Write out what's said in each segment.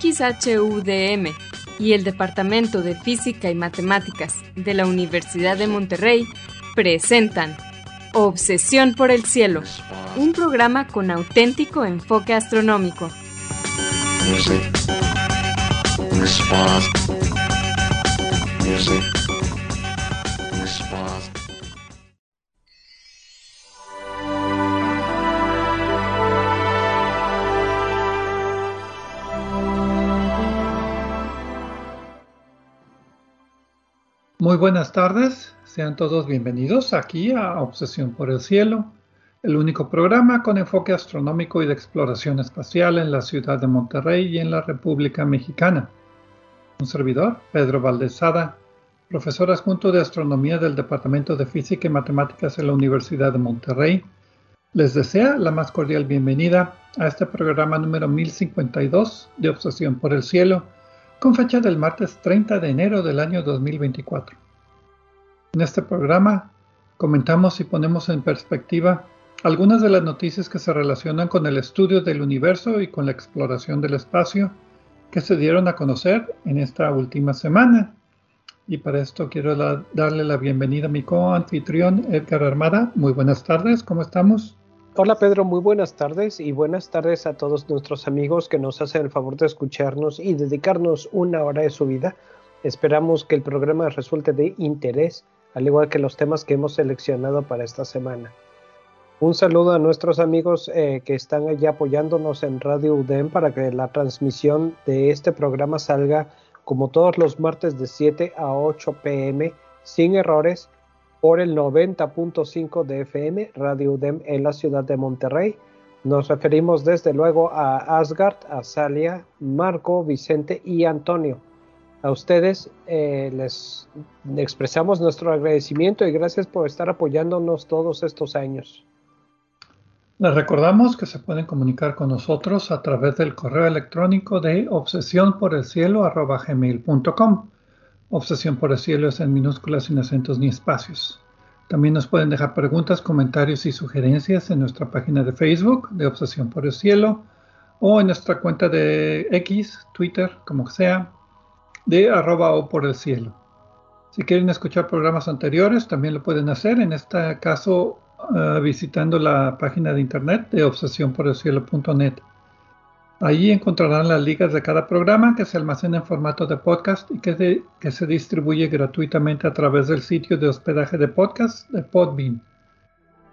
XHUDM y el Departamento de Física y Matemáticas de la Universidad de Monterrey presentan Obsesión por el Cielo, un programa con auténtico enfoque astronómico. Muy buenas tardes, sean todos bienvenidos aquí a Obsesión por el Cielo, el único programa con enfoque astronómico y de exploración espacial en la ciudad de Monterrey y en la República Mexicana. Un servidor, Pedro Valdezada, profesor adjunto de astronomía del Departamento de Física y Matemáticas en la Universidad de Monterrey, les desea la más cordial bienvenida a este programa número 1052 de Obsesión por el Cielo con fecha del martes 30 de enero del año 2024. En este programa comentamos y ponemos en perspectiva algunas de las noticias que se relacionan con el estudio del universo y con la exploración del espacio que se dieron a conocer en esta última semana. Y para esto quiero darle la bienvenida a mi co-anfitrión Edgar Armada. Muy buenas tardes, ¿cómo estamos? Hola Pedro, muy buenas tardes y buenas tardes a todos nuestros amigos que nos hacen el favor de escucharnos y dedicarnos una hora de su vida. Esperamos que el programa resulte de interés, al igual que los temas que hemos seleccionado para esta semana. Un saludo a nuestros amigos eh, que están allá apoyándonos en Radio UDEM para que la transmisión de este programa salga como todos los martes de 7 a 8 pm sin errores por el 90.5 de FM, Radio UDEM en la ciudad de Monterrey. Nos referimos desde luego a Asgard, a Salia, Marco, Vicente y Antonio. A ustedes eh, les expresamos nuestro agradecimiento y gracias por estar apoyándonos todos estos años. Les recordamos que se pueden comunicar con nosotros a través del correo electrónico de Obsesión es en minúsculas sin acentos ni espacios. También nos pueden dejar preguntas, comentarios y sugerencias en nuestra página de Facebook de Obsesión por el cielo o en nuestra cuenta de X, Twitter, como sea, de arroba o por el cielo. Si quieren escuchar programas anteriores, también lo pueden hacer, en este caso uh, visitando la página de internet de obsesiónporelcielo.net. Allí encontrarán las ligas de cada programa que se almacena en formato de podcast y que, se distribuye gratuitamente a través del sitio de hospedaje de podcast de Podbean.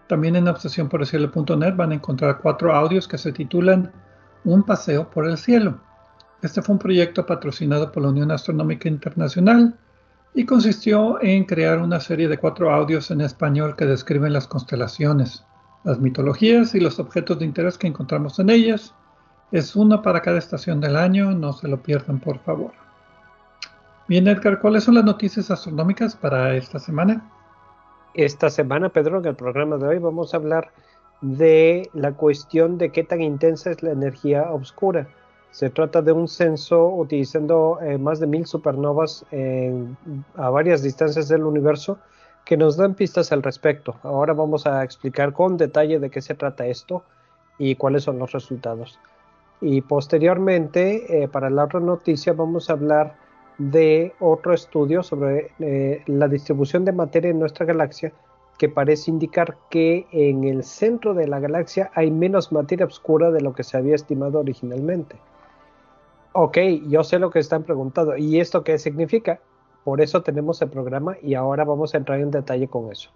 También en obsesiónporelcielo.net van a encontrar cuatro audios que se titulan Un paseo por el cielo. Este fue un proyecto patrocinado por la Unión Astronómica Internacional y consistió en crear una serie de cuatro audios en español que describen las constelaciones, las mitologías y los objetos de interés que encontramos en ellas es uno para cada estación del año, no se lo pierdan por favor. Bien, Edgar, ¿cuáles son las noticias astronómicas para esta semana? Esta semana, Pedro, en el programa de hoy vamos a hablar de la cuestión de qué tan intensa es la energía oscura. Se trata de un censo utilizando eh, más de mil supernovas a varias distancias del universo que nos dan pistas al respecto. Ahora vamos a explicar con detalle de qué se trata esto y cuáles son los resultados. Y posteriormente, eh, para la otra noticia, vamos a hablar de otro estudio sobre eh, la distribución de materia en nuestra galaxia que parece indicar que en el centro de la galaxia hay menos materia oscura de lo que se había estimado originalmente. Ok, yo sé lo que están preguntando. ¿Y esto qué significa? Por eso tenemos el programa y ahora vamos a entrar en detalle con eso.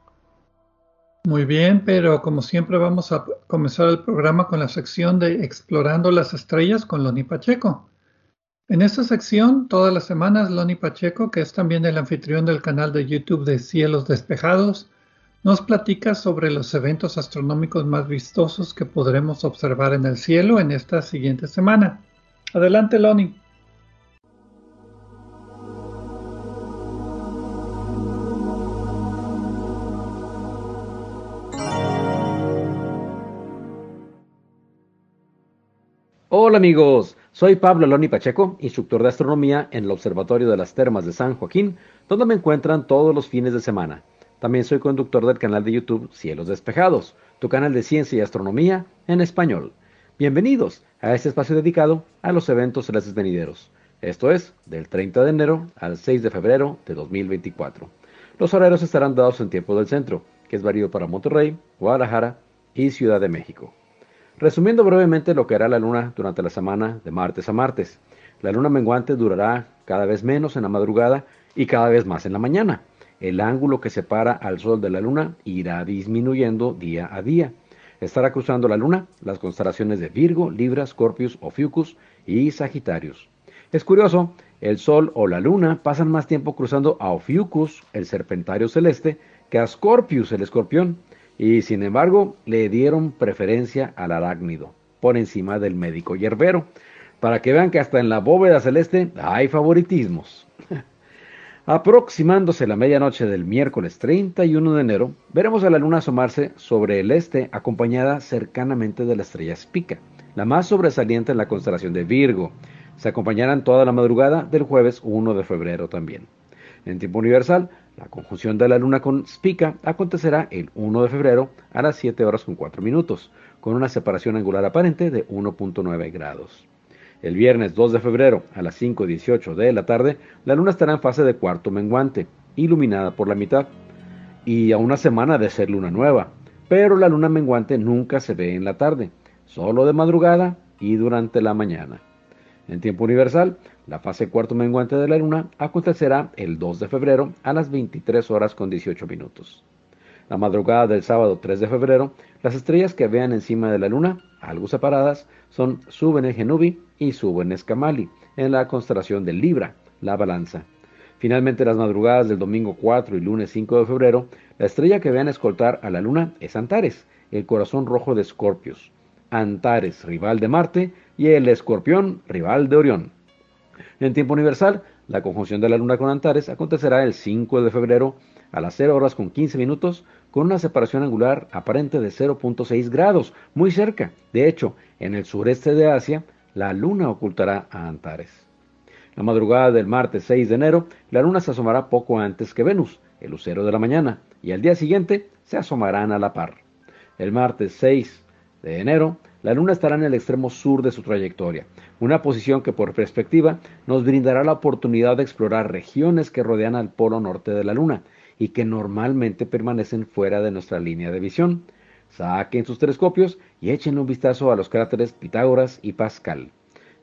Muy bien, pero como siempre vamos a comenzar el programa con la sección de Explorando las Estrellas con Loni Pacheco. En esta sección, todas las semanas, Loni Pacheco, que es también el anfitrión del canal de YouTube de Cielos Despejados, nos platica sobre los eventos astronómicos más vistosos que podremos observar en el cielo en esta siguiente semana. Adelante, Loni. Hola amigos, soy Pablo Loni Pacheco, instructor de astronomía en el Observatorio de las Termas de San Joaquín, donde me encuentran todos los fines de semana. También soy conductor del canal de YouTube Cielos Despejados, tu canal de ciencia y astronomía en español. Bienvenidos a este espacio dedicado a los eventos celestes venideros. Esto es del 30 de enero al 6 de febrero de 2024. Los horarios estarán dados en tiempo del centro, que es válido para Monterrey, Guadalajara y Ciudad de México. Resumiendo brevemente lo que hará la luna durante la semana de martes a martes. La luna menguante durará cada vez menos en la madrugada y cada vez más en la mañana. El ángulo que separa al Sol de la luna irá disminuyendo día a día estará cruzando la luna las constelaciones de Virgo, Libra, Scorpius, Ophiuchus y Sagitarius. Es curioso, el Sol o la Luna pasan más tiempo cruzando a Ophiuchus, el serpentario celeste, que a Scorpius, el escorpión, y sin embargo le dieron preferencia al arácnido, por encima del médico hierbero, para que vean que hasta en la bóveda celeste hay favoritismos. Aproximándose la medianoche del miércoles 31 de enero, veremos a la luna asomarse sobre el este acompañada cercanamente de la estrella Spica, la más sobresaliente en la constelación de Virgo. Se acompañarán toda la madrugada del jueves 1 de febrero también. En tiempo universal, la conjunción de la luna con Spica acontecerá el 1 de febrero a las 7 horas con 4 minutos, con una separación angular aparente de 1.9 grados. El viernes 2 de febrero a las 5.18 de la tarde, la luna estará en fase de cuarto menguante, iluminada por la mitad, y a una semana de ser luna nueva. Pero la luna menguante nunca se ve en la tarde, solo de madrugada y durante la mañana. En tiempo universal, la fase cuarto menguante de la luna acontecerá el 2 de febrero a las 23 horas con 18 minutos. La madrugada del sábado 3 de febrero, las estrellas que vean encima de la luna, algo separadas, son Suben Genubi y Suben Escamali, en la constelación de Libra, la balanza. Finalmente, las madrugadas del domingo 4 y lunes 5 de febrero, la estrella que vean escoltar a la luna es Antares, el corazón rojo de Escorpios. Antares, rival de Marte, y el escorpión, rival de Orión. En tiempo universal, la conjunción de la luna con Antares acontecerá el 5 de febrero a las 0 horas con 15 minutos con una separación angular aparente de 0.6 grados, muy cerca. De hecho, en el sureste de Asia, la luna ocultará a Antares. La madrugada del martes 6 de enero, la luna se asomará poco antes que Venus, el lucero de la mañana, y al día siguiente se asomarán a la par. El martes 6 de enero, la luna estará en el extremo sur de su trayectoria, una posición que por perspectiva nos brindará la oportunidad de explorar regiones que rodean al polo norte de la luna y que normalmente permanecen fuera de nuestra línea de visión. Saquen sus telescopios y echen un vistazo a los cráteres Pitágoras y Pascal.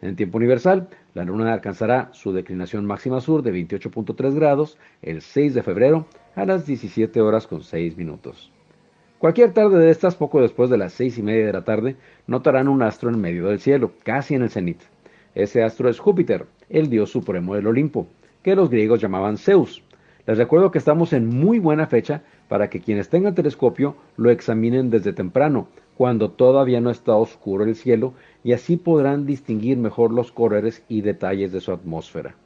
En tiempo universal, la Luna alcanzará su declinación máxima sur de 28.3 grados el 6 de febrero a las 17 horas con 6 minutos. Cualquier tarde de estas, poco después de las 6 y media de la tarde, notarán un astro en medio del cielo, casi en el cenit. Ese astro es Júpiter, el dios supremo del Olimpo, que los griegos llamaban Zeus. Les recuerdo que estamos en muy buena fecha para que quienes tengan telescopio lo examinen desde temprano, cuando todavía no está oscuro el cielo, y así podrán distinguir mejor los colores y detalles de su atmósfera.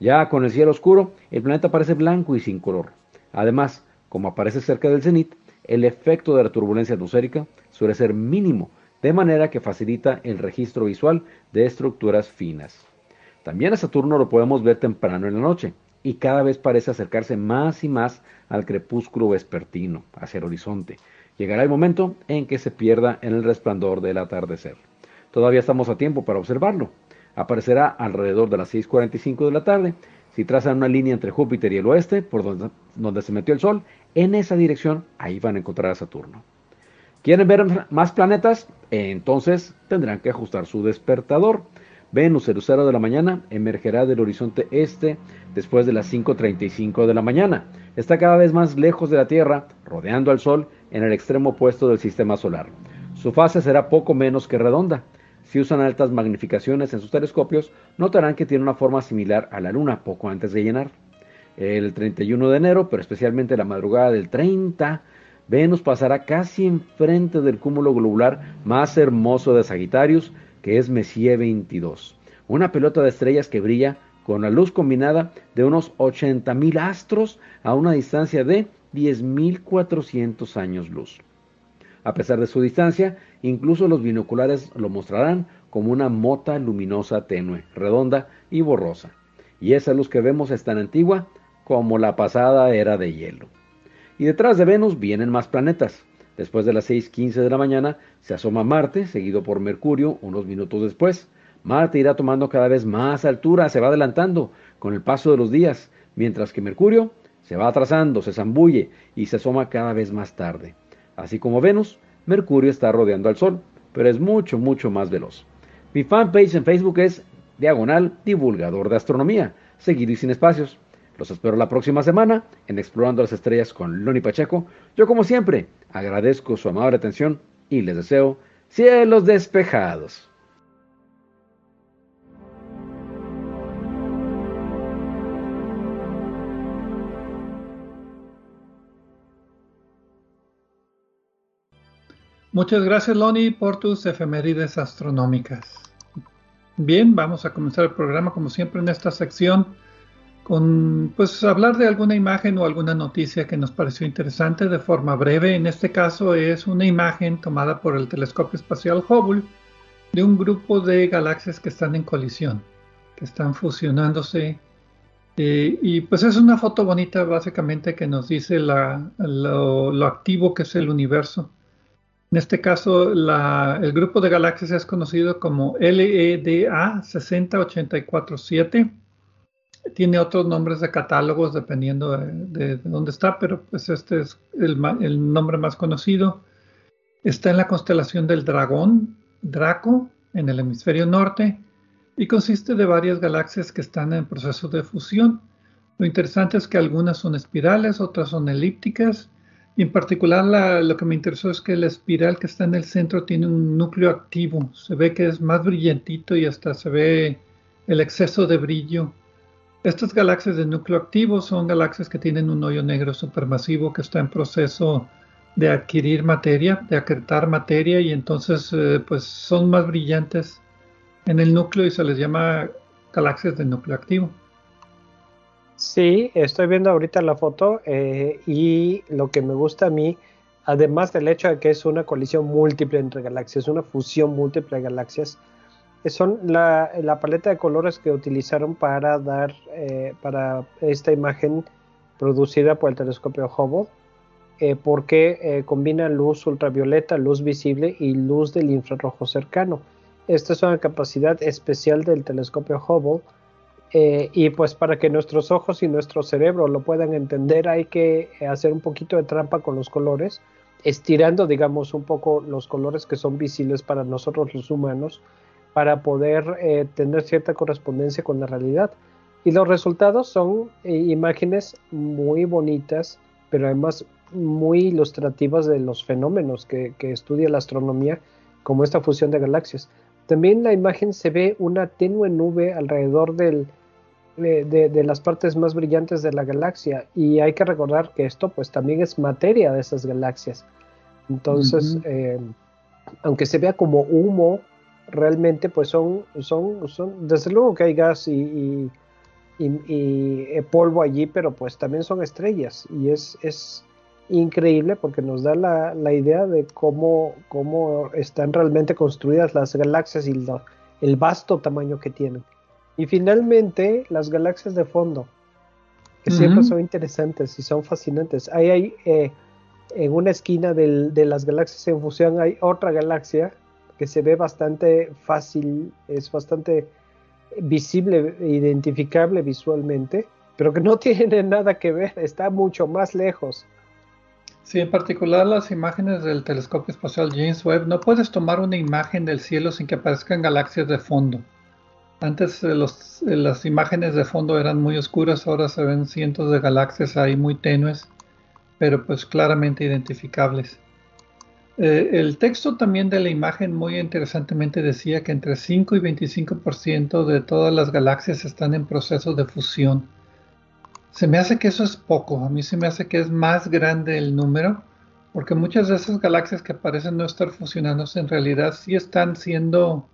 Ya con el cielo oscuro, el planeta parece blanco y sin color. Además, como aparece cerca del cenit, el efecto de la turbulencia atmosférica suele ser mínimo, de manera que facilita el registro visual de estructuras finas. También a Saturno lo podemos ver temprano en la noche, y cada vez parece acercarse más y más al crepúsculo vespertino, hacia el horizonte. Llegará el momento en que se pierda en el resplandor del atardecer. Todavía estamos a tiempo para observarlo. Aparecerá alrededor de las 6.45 de la tarde. Si trazan una línea entre Júpiter y el oeste, por donde, donde se metió el Sol, en esa dirección, ahí van a encontrar a Saturno. ¿Quieren ver más planetas? Entonces tendrán que ajustar su despertador. Venus, el lucero de la mañana, emergerá del horizonte este después de las 5.35 de la mañana. Está cada vez más lejos de la Tierra, rodeando al Sol en el extremo opuesto del sistema solar. Su fase será poco menos que redonda. Si usan altas magnificaciones en sus telescopios, notarán que tiene una forma similar a la Luna poco antes de llenar. El 31 de enero, pero especialmente la madrugada del 30, Venus pasará casi enfrente del cúmulo globular más hermoso de Sagitarius, que es Messier 22, una pelota de estrellas que brilla con la luz combinada de unos 80.000 astros a una distancia de 10.400 años luz. A pesar de su distancia, incluso los binoculares lo mostrarán como una mota luminosa tenue, redonda y borrosa. Y esa luz que vemos es tan antigua como la pasada era de hielo. Y detrás de Venus vienen más planetas. Después de las 6.15 de la mañana se asoma Marte, seguido por Mercurio unos minutos después. Marte irá tomando cada vez más altura, se va adelantando con el paso de los días, mientras que Mercurio se va atrasando, se zambulle y se asoma cada vez más tarde. Así como Venus, Mercurio está rodeando al Sol, pero es mucho, mucho más veloz. Mi fanpage en Facebook es Diagonal Divulgador de Astronomía, seguido y sin espacios. Los espero la próxima semana en Explorando las Estrellas con Loni Pacheco. Yo como siempre agradezco su amable atención y les deseo cielos despejados. Muchas gracias, Loni, por tus efemérides astronómicas. Bien, vamos a comenzar el programa como siempre en esta sección pues hablar de alguna imagen o alguna noticia que nos pareció interesante de forma breve. En este caso es una imagen tomada por el telescopio espacial Hubble de un grupo de galaxias que están en colisión, que están fusionándose. Eh, y pues es una foto bonita básicamente que nos dice lo, activo que es el universo. En este caso, el grupo de galaxias es conocido como LEDA 60847 tiene otros nombres de catálogos dependiendo de, dónde está, pero pues este es el, nombre más conocido. Está en la constelación del dragón, Draco, en el hemisferio norte, y consiste de varias galaxias que están en proceso de fusión. Lo interesante es que algunas son espirales, otras son elípticas, y en particular lo que me interesó es que la espiral que está en el centro tiene un núcleo activo. Se ve que es más brillantito y hasta se ve el exceso de brillo estas galaxias de núcleo activo son galaxias que tienen un hoyo negro supermasivo que está en proceso de adquirir materia, de acretar materia y entonces eh, pues son más brillantes en el núcleo y se les llama galaxias de núcleo activo. Sí, estoy viendo ahorita la foto eh, y lo que me gusta a mí, además del hecho de que es una colisión múltiple entre galaxias, una fusión múltiple de galaxias, son la, paleta de colores que utilizaron para dar eh, para esta imagen producida por el telescopio Hubble eh, porque eh, combina luz ultravioleta, luz visible y luz del infrarrojo cercano. Esta es una capacidad especial del telescopio Hubble y pues para que nuestros ojos y nuestro cerebro lo puedan entender hay que hacer un poquito de trampa con los colores, estirando digamos un poco los colores que son visibles para nosotros los humanos para poder eh, tener cierta correspondencia con la realidad. Y los resultados son eh, imágenes muy bonitas, pero además muy ilustrativas de los fenómenos que, estudia la astronomía, como esta fusión de galaxias. También la imagen se ve una tenue nube alrededor del, de, las partes más brillantes de la galaxia y hay que recordar que esto pues también es materia de esas galaxias. Entonces, eh, aunque se vea como humo realmente pues son, son, son, desde luego que hay gas y, y, polvo allí, pero pues también son estrellas y es, es increíble porque nos da la, la idea de cómo, cómo, están realmente construidas las galaxias y el vasto tamaño que tienen. Y finalmente las galaxias de fondo, que siempre son interesantes y son fascinantes. Ahí hay, eh, en una esquina del, de las galaxias en fusión hay otra galaxia que se ve bastante fácil, es bastante visible, identificable visualmente, pero que no tiene nada que ver, está mucho más lejos. Sí, en particular las imágenes del telescopio espacial James Webb, no puedes tomar una imagen del cielo sin que aparezcan galaxias de fondo. Antes eh, los, eh, las imágenes de fondo eran muy oscuras, ahora se ven cientos de galaxias ahí muy tenues, pero pues claramente identificables. Eh, el texto también de la imagen muy interesantemente decía que entre 5 y 25% de todas las galaxias están en proceso de fusión. Se me hace que eso es poco, a mí se me hace que es más grande el número, porque muchas de esas galaxias que parecen no estar fusionándose en realidad sí están siendo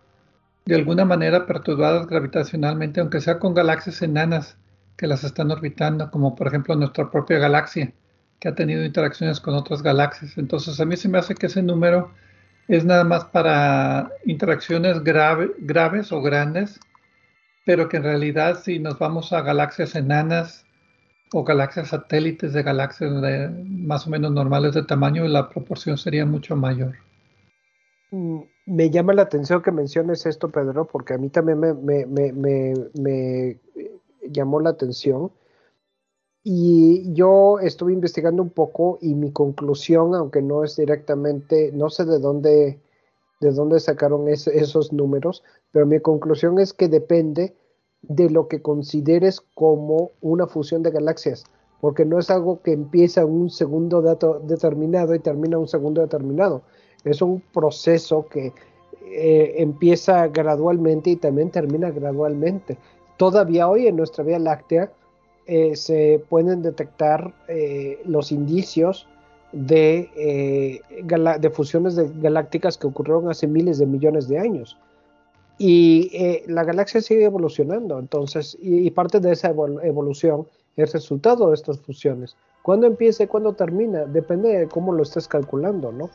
de alguna manera perturbadas gravitacionalmente, aunque sea con galaxias enanas que las están orbitando, como por ejemplo nuestra propia galaxia que ha tenido interacciones con otras galaxias. Entonces a mí se me hace que ese número es nada más para interacciones graves o grandes, pero que en realidad si nos vamos a galaxias enanas o galaxias satélites de galaxias más o menos normales de tamaño, la proporción sería mucho mayor. Mm, me llama la atención que menciones esto, Pedro, porque a mí también me, llamó la atención. Y yo estuve investigando un poco y mi conclusión, aunque no es directamente, no sé de dónde, de dónde sacaron esos números, pero mi conclusión es que depende de lo que consideres como una fusión de galaxias, porque no es algo que empieza un segundo dato determinado y termina un segundo determinado. Es un proceso que eh, empieza gradualmente y también termina gradualmente. Todavía hoy en nuestra Vía Láctea eh, se pueden detectar eh, los indicios de, de fusiones de galácticas que ocurrieron hace miles de millones de años. Y la galaxia sigue evolucionando, entonces, y, parte de esa evolución es resultado de estas fusiones. ¿Cuándo empieza y cuándo termina? Depende de cómo lo estés calculando, ¿no?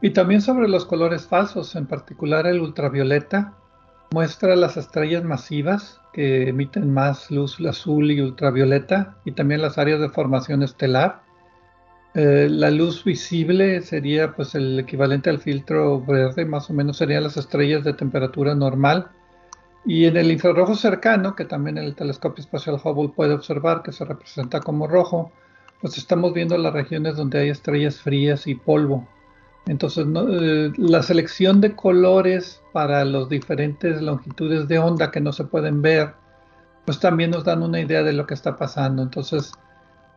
Y también sobre los colores falsos, en particular el ultravioleta, muestra las estrellas masivas que emiten más luz azul y ultravioleta y también las áreas de formación estelar. Eh, la luz visible sería pues el equivalente al filtro verde, más o menos serían las estrellas de temperatura normal. Y en el infrarrojo cercano, que también el telescopio espacial Hubble puede observar, que se representa como rojo, pues estamos viendo las regiones donde hay estrellas frías y polvo. Entonces, eh, la selección de colores para las diferentes longitudes de onda que no se pueden ver, pues también nos dan una idea de lo que está pasando. Entonces,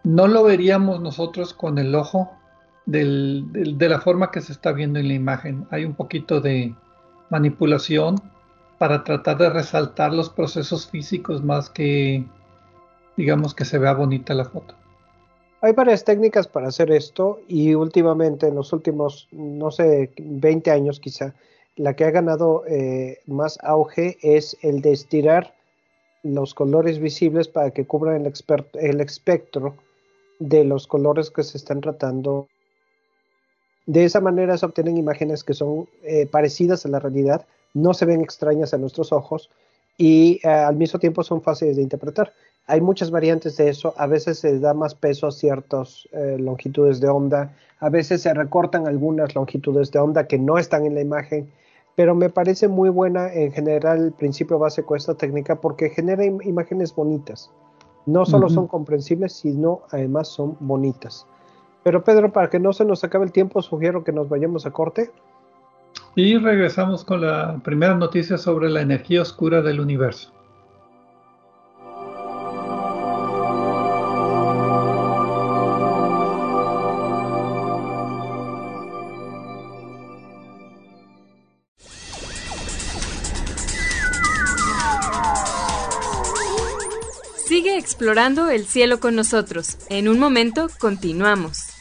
no lo veríamos nosotros con el ojo de la forma que se está viendo en la imagen. Hay un poquito de manipulación para tratar de resaltar los procesos físicos más que, digamos, que se vea bonita la foto. Hay varias técnicas para hacer esto y últimamente, en los últimos, no sé, 20 años quizá, la que ha ganado eh, más auge es el de estirar los colores visibles para que cubran el, el espectro de los colores que se están tratando. De esa manera se obtienen imágenes que son eh, parecidas a la realidad, no se ven extrañas a nuestros ojos y eh, al mismo tiempo son fáciles de interpretar. Hay muchas variantes de eso, a veces se da más peso a ciertas eh, longitudes de onda, a veces se recortan algunas longitudes de onda que no están en la imagen, pero me parece muy buena en general el principio base con esta técnica porque genera imágenes bonitas. No solo son comprensibles, sino además son bonitas. Pero Pedro, para que no se nos acabe el tiempo, sugiero que nos vayamos a corte. Y regresamos con la primera noticia sobre la energía oscura del universo. Sigue explorando el cielo con nosotros. En un momento continuamos.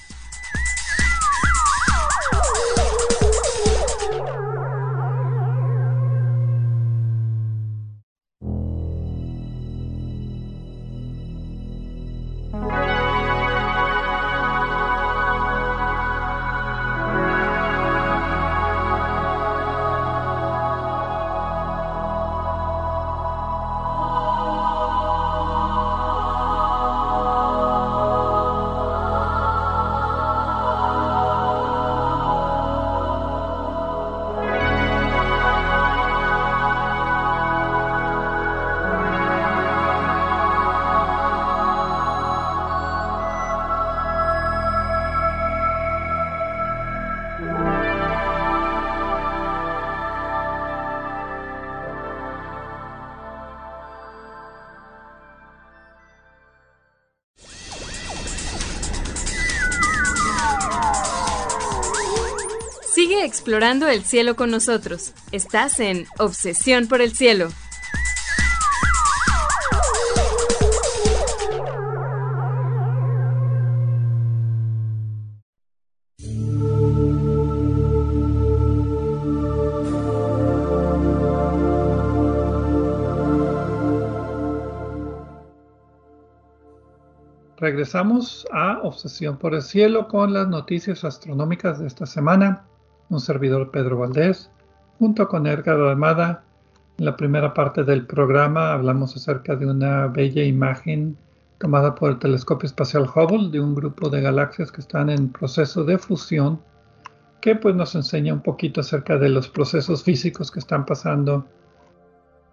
Explorando el cielo con nosotros. Estás en Obsesión por el Cielo. Regresamos a Obsesión por el Cielo con las noticias astronómicas de esta semana un servidor Pedro Valdés, junto con Edgar Armada, En la primera parte del programa hablamos acerca de una bella imagen tomada por el telescopio espacial Hubble de un grupo de galaxias que están en proceso de fusión, que pues nos enseña un poquito acerca de los procesos físicos que están pasando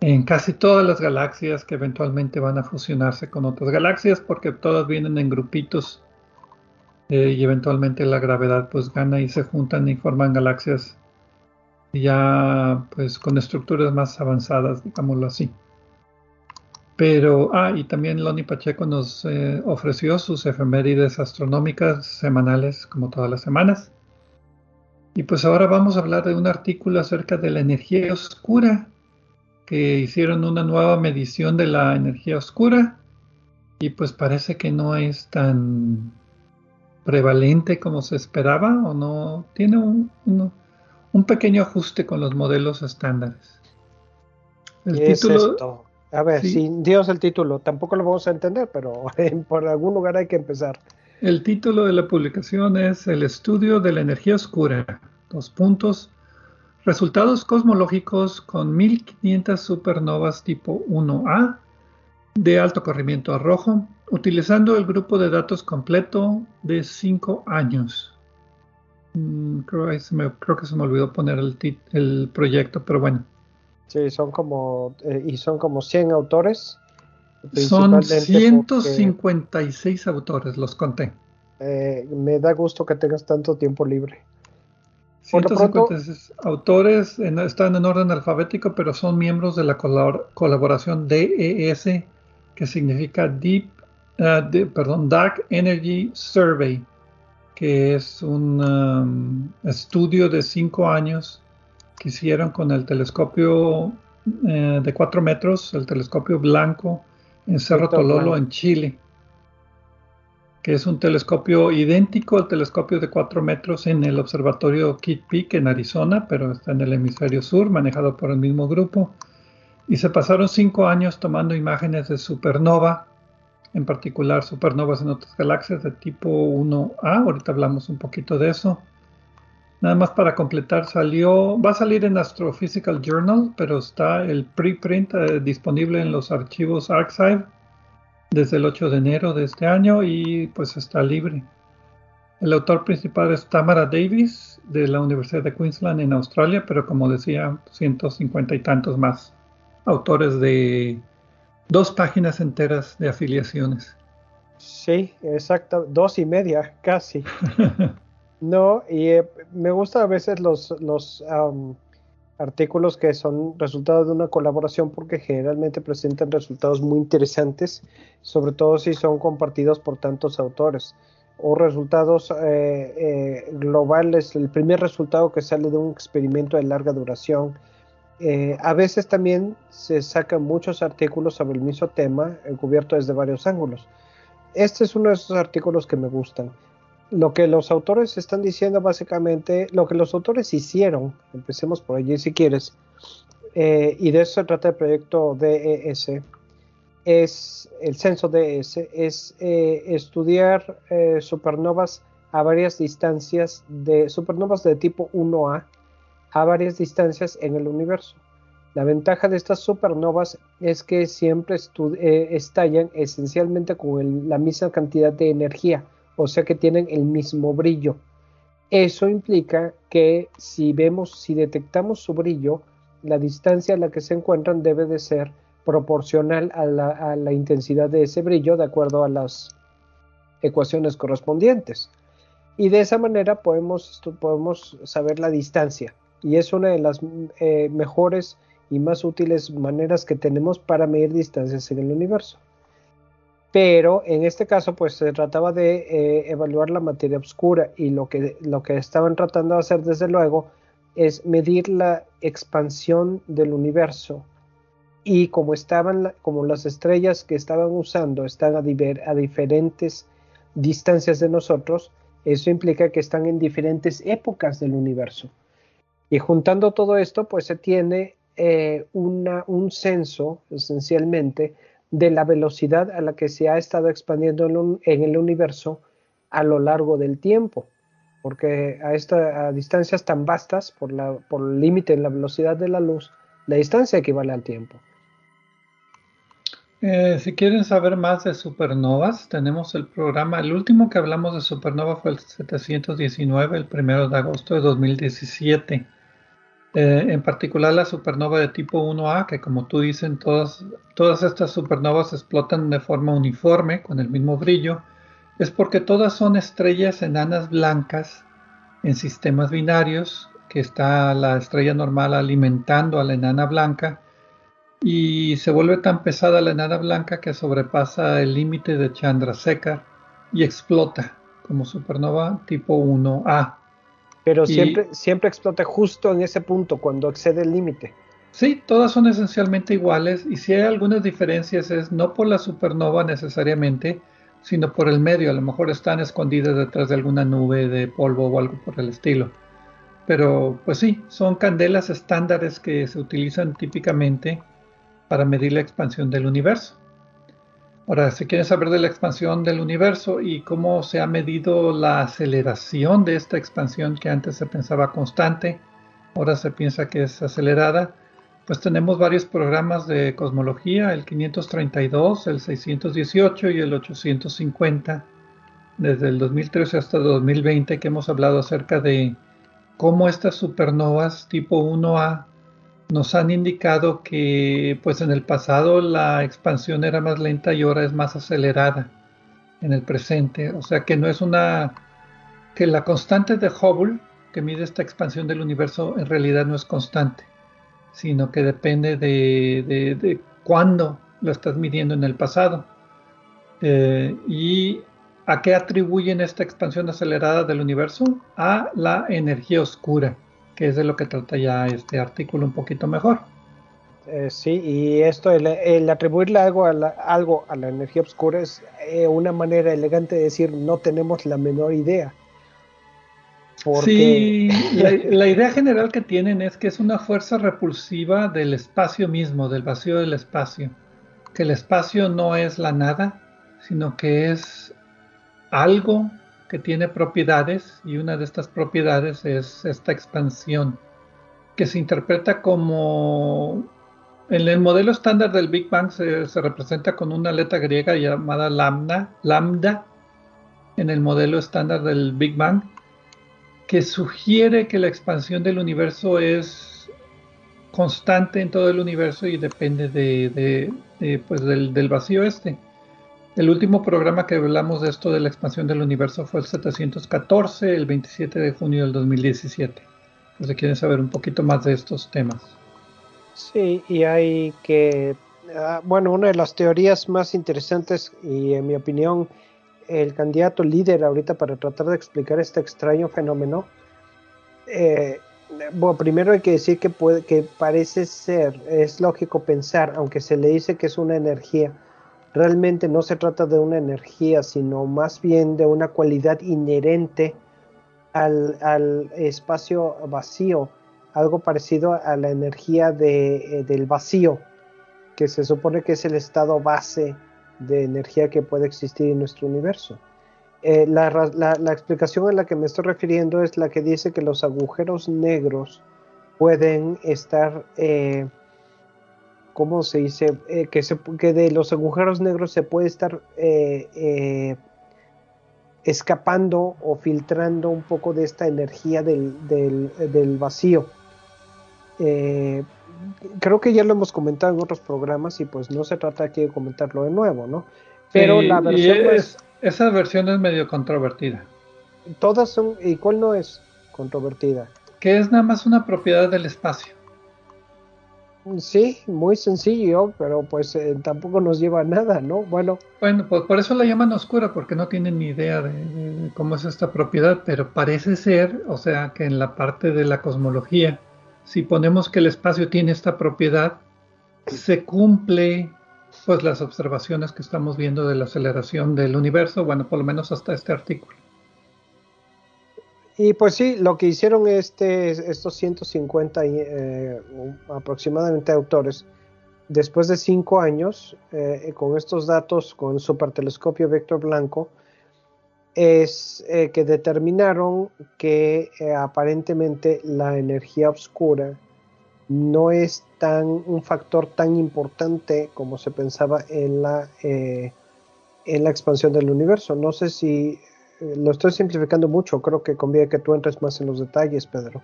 en casi todas las galaxias que eventualmente van a fusionarse con otras galaxias porque todas vienen en grupitos eh, y eventualmente la gravedad pues gana y se juntan y forman galaxias ya pues con estructuras más avanzadas, digámoslo así. Pero, ah, y también Loni Pacheco nos eh, ofreció sus efemérides astronómicas semanales, como todas las semanas. Y pues ahora vamos a hablar de un artículo acerca de la energía oscura, que hicieron una nueva medición de la energía oscura y pues parece que no es tan prevalente como se esperaba o no tiene un, un, pequeño ajuste con los modelos estándares. El título, a ver, sin Dios el título, tampoco lo vamos a entender, pero por algún lugar hay que empezar. El título de la publicación es El estudio de la energía oscura. Dos puntos. Resultados cosmológicos con 1500 supernovas tipo 1A de alto corrimiento a rojo, utilizando el grupo de datos completo de 5 años. Mm, creo, que se me olvidó poner el, el proyecto, pero bueno. Sí, son como, eh, y son como 100 autores. Son 156 autores, los conté. Eh, me da gusto que tengas tanto tiempo libre. 156 autores están en orden alfabético, pero son miembros de la colaboración DES, que significa Deep, uh, perdón, Dark Energy Survey, que es un um, estudio de cinco años que hicieron con el telescopio eh, de 4 metros, el telescopio blanco en Cerro Tololo, en Chile, que es un telescopio idéntico al telescopio de 4 metros en el observatorio Kitt Peak en Arizona, pero está en el hemisferio sur, manejado por el mismo grupo. Y se pasaron cinco años tomando imágenes de supernova, en particular supernovas en otras galaxias de tipo 1A, ahorita hablamos un poquito de eso Nada más para completar, salió, va a salir en Astrophysical Journal, pero está el preprint eh, disponible en los archivos Archive desde el 8 de enero de este año y pues está libre. El autor principal es Tamara Davis de la Universidad de Queensland en Australia, pero como decía, 150 y tantos más autores de dos páginas enteras de afiliaciones. Sí, exacto, dos y media, casi. No, y eh, me gusta a veces los, los artículos que son resultado de una colaboración porque generalmente presentan resultados muy interesantes, sobre todo si son compartidos por tantos autores o resultados eh, eh, globales, el primer resultado que sale de un experimento de larga duración. A veces también se sacan muchos artículos sobre el mismo tema, cubierto desde varios ángulos. Este es uno de esos artículos que me gustan lo que los autores están diciendo básicamente, lo que los autores hicieron, empecemos por allí si quieres, eh, y de eso se trata el proyecto DES, es el censo DES, es eh, estudiar eh, supernovas a varias distancias, de supernovas de tipo 1A a varias distancias en el universo. La ventaja de estas supernovas es que siempre estallan esencialmente con la misma cantidad de energía o sea que tienen el mismo brillo. Eso implica que si vemos, si detectamos su brillo, la distancia a la que se encuentran debe de ser proporcional a la, intensidad de ese brillo de acuerdo a las ecuaciones correspondientes. Y de esa manera podemos, podemos saber la distancia. Y es una de las eh, mejores y más útiles maneras que tenemos para medir distancias en el universo. Pero en este caso pues se trataba de eh, evaluar la materia oscura y lo que, lo que estaban tratando de hacer desde luego es medir la expansión del universo. Y como estaban como las estrellas que estaban usando están a, a diferentes distancias de nosotros eso implica que están en diferentes épocas del universo y juntando todo esto pues se tiene eh, una, un censo esencialmente de la velocidad a la que se ha estado expandiendo en, el universo a lo largo del tiempo, porque a, esta, distancias tan vastas, por, la, por el límite en la velocidad de la luz, La distancia equivale al tiempo. Eh, si quieren saber más de supernovas, tenemos el programa, el último que hablamos de supernova fue el 719, el primero de agosto de 2017. Eh, en particular la supernova de tipo 1A, que como tú dicen, todas, todas estas supernovas explotan de forma uniforme, con el mismo brillo, es porque todas son estrellas enanas blancas en sistemas binarios, que está la estrella normal alimentando a la enana blanca, y se vuelve tan pesada la enana blanca que sobrepasa el límite de Chandrasekhar y explota como supernova tipo 1A. Pero siempre, siempre explota justo en ese punto, cuando excede el límite. Sí, todas son esencialmente iguales y si hay algunas diferencias es no por la supernova necesariamente, sino por el medio. A lo mejor están escondidas detrás de alguna nube de polvo o algo por el estilo. Pero pues sí, son candelas estándares que se utilizan típicamente para medir la expansión del universo. Ahora, si quieren saber de la expansión del universo y cómo se ha medido la aceleración de esta expansión que antes se pensaba constante, ahora se piensa que es acelerada, pues tenemos varios programas de cosmología, el 532, el 618 y el 850, desde el 2013 hasta el 2020, que hemos hablado acerca de cómo estas supernovas tipo 1A nos han indicado que pues en el pasado la expansión era más lenta y ahora es más acelerada en el presente. O sea que no es una que la constante de Hubble que mide esta expansión del universo en realidad no es constante, sino que depende de, cuándo lo estás midiendo en el pasado. Eh, y a qué atribuyen esta expansión acelerada del universo? A la energía oscura que es de lo que trata ya este artículo un poquito mejor. Eh, sí, y esto, el, atribuirle algo a, la, algo a la energía oscura es eh, una manera elegante de decir no tenemos la menor idea. Sí, la, idea general que tienen es que es una fuerza repulsiva del espacio mismo, del vacío del espacio. Que el espacio no es la nada, sino que es algo que tiene propiedades y una de estas propiedades es esta expansión que se interpreta como en el modelo estándar del Big Bang se, representa con una letra griega llamada lambda, lambda en el modelo estándar del Big Bang que sugiere que la expansión del universo es constante en todo el universo y depende de, pues del, del vacío este. El último programa que hablamos de esto de la expansión del universo fue el 714, el 27 de junio del 2017. Pues si quieren saber un poquito más de estos temas. Sí, y hay que, ah, bueno, una de las teorías más interesantes y en mi opinión el candidato líder ahorita para tratar de explicar este extraño fenómeno, eh, bueno, primero hay que decir que, puede, que parece ser, es lógico pensar, aunque se le dice que es una energía, realmente no se trata de una energía, sino más bien de una cualidad inherente al, espacio vacío, algo parecido a la energía de, eh, del vacío, que se supone que es el estado base de energía que puede existir en nuestro universo. Eh, la, explicación a la que me estoy refiriendo es la que dice que los agujeros negros pueden estar eh, ¿cómo se dice? Eh, que, se, que de los agujeros negros se puede estar eh, eh, escapando o filtrando un poco de esta energía del, vacío. creo que ya lo hemos comentado en otros programas y pues no se trata aquí de comentarlo de nuevo, ¿no? Pero la versión... Es, esa versión es medio controvertida. Todas son... ¿Y cuál no es controvertida? Que es nada más una propiedad del espacio. Sí, muy sencillo, pero pues eh, tampoco nos lleva a nada, ¿no? Bueno. Bueno, pues por eso la llaman oscura, porque no tienen ni idea de, cómo es esta propiedad, pero parece ser, o sea, que en la parte de la cosmología, si ponemos que el espacio tiene esta propiedad, se cumple pues las observaciones que estamos viendo de la aceleración del universo, bueno, por lo menos hasta este artículo. Y pues sí, lo que hicieron este, estos 150 eh, aproximadamente autores, después de cinco años, eh, con estos datos, con supertelescopio vector blanco, es eh, que determinaron que aparentemente la energía oscura no es tan un factor tan importante como se pensaba en la eh, en la expansión del universo. No sé si eh, lo estoy simplificando mucho, creo que conviene que tú entres más en los detalles, Pedro.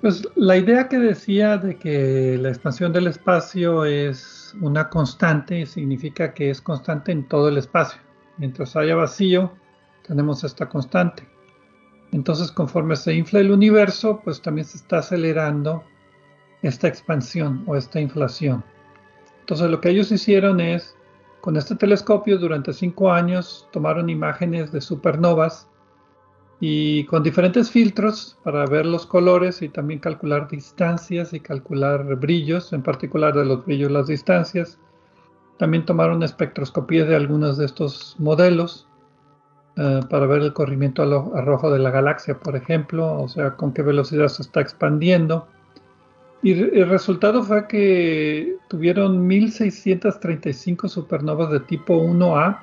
Pues la idea que decía de que la expansión del espacio es una constante significa que es constante en todo el espacio. Mientras haya vacío, tenemos esta constante. Entonces, conforme se infla el universo, pues también se está acelerando esta expansión o esta inflación. Entonces, lo que ellos hicieron es, con este telescopio, durante cinco años, tomaron imágenes de supernovas y con diferentes filtros para ver los colores y también calcular distancias y calcular brillos, en particular de los brillos las distancias. También tomaron espectroscopía de algunos de estos modelos eh, para ver el corrimiento a, rojo de la galaxia, por ejemplo, o sea, con qué velocidad se está expandiendo. Y el resultado fue que tuvieron 1635 supernovas de tipo 1A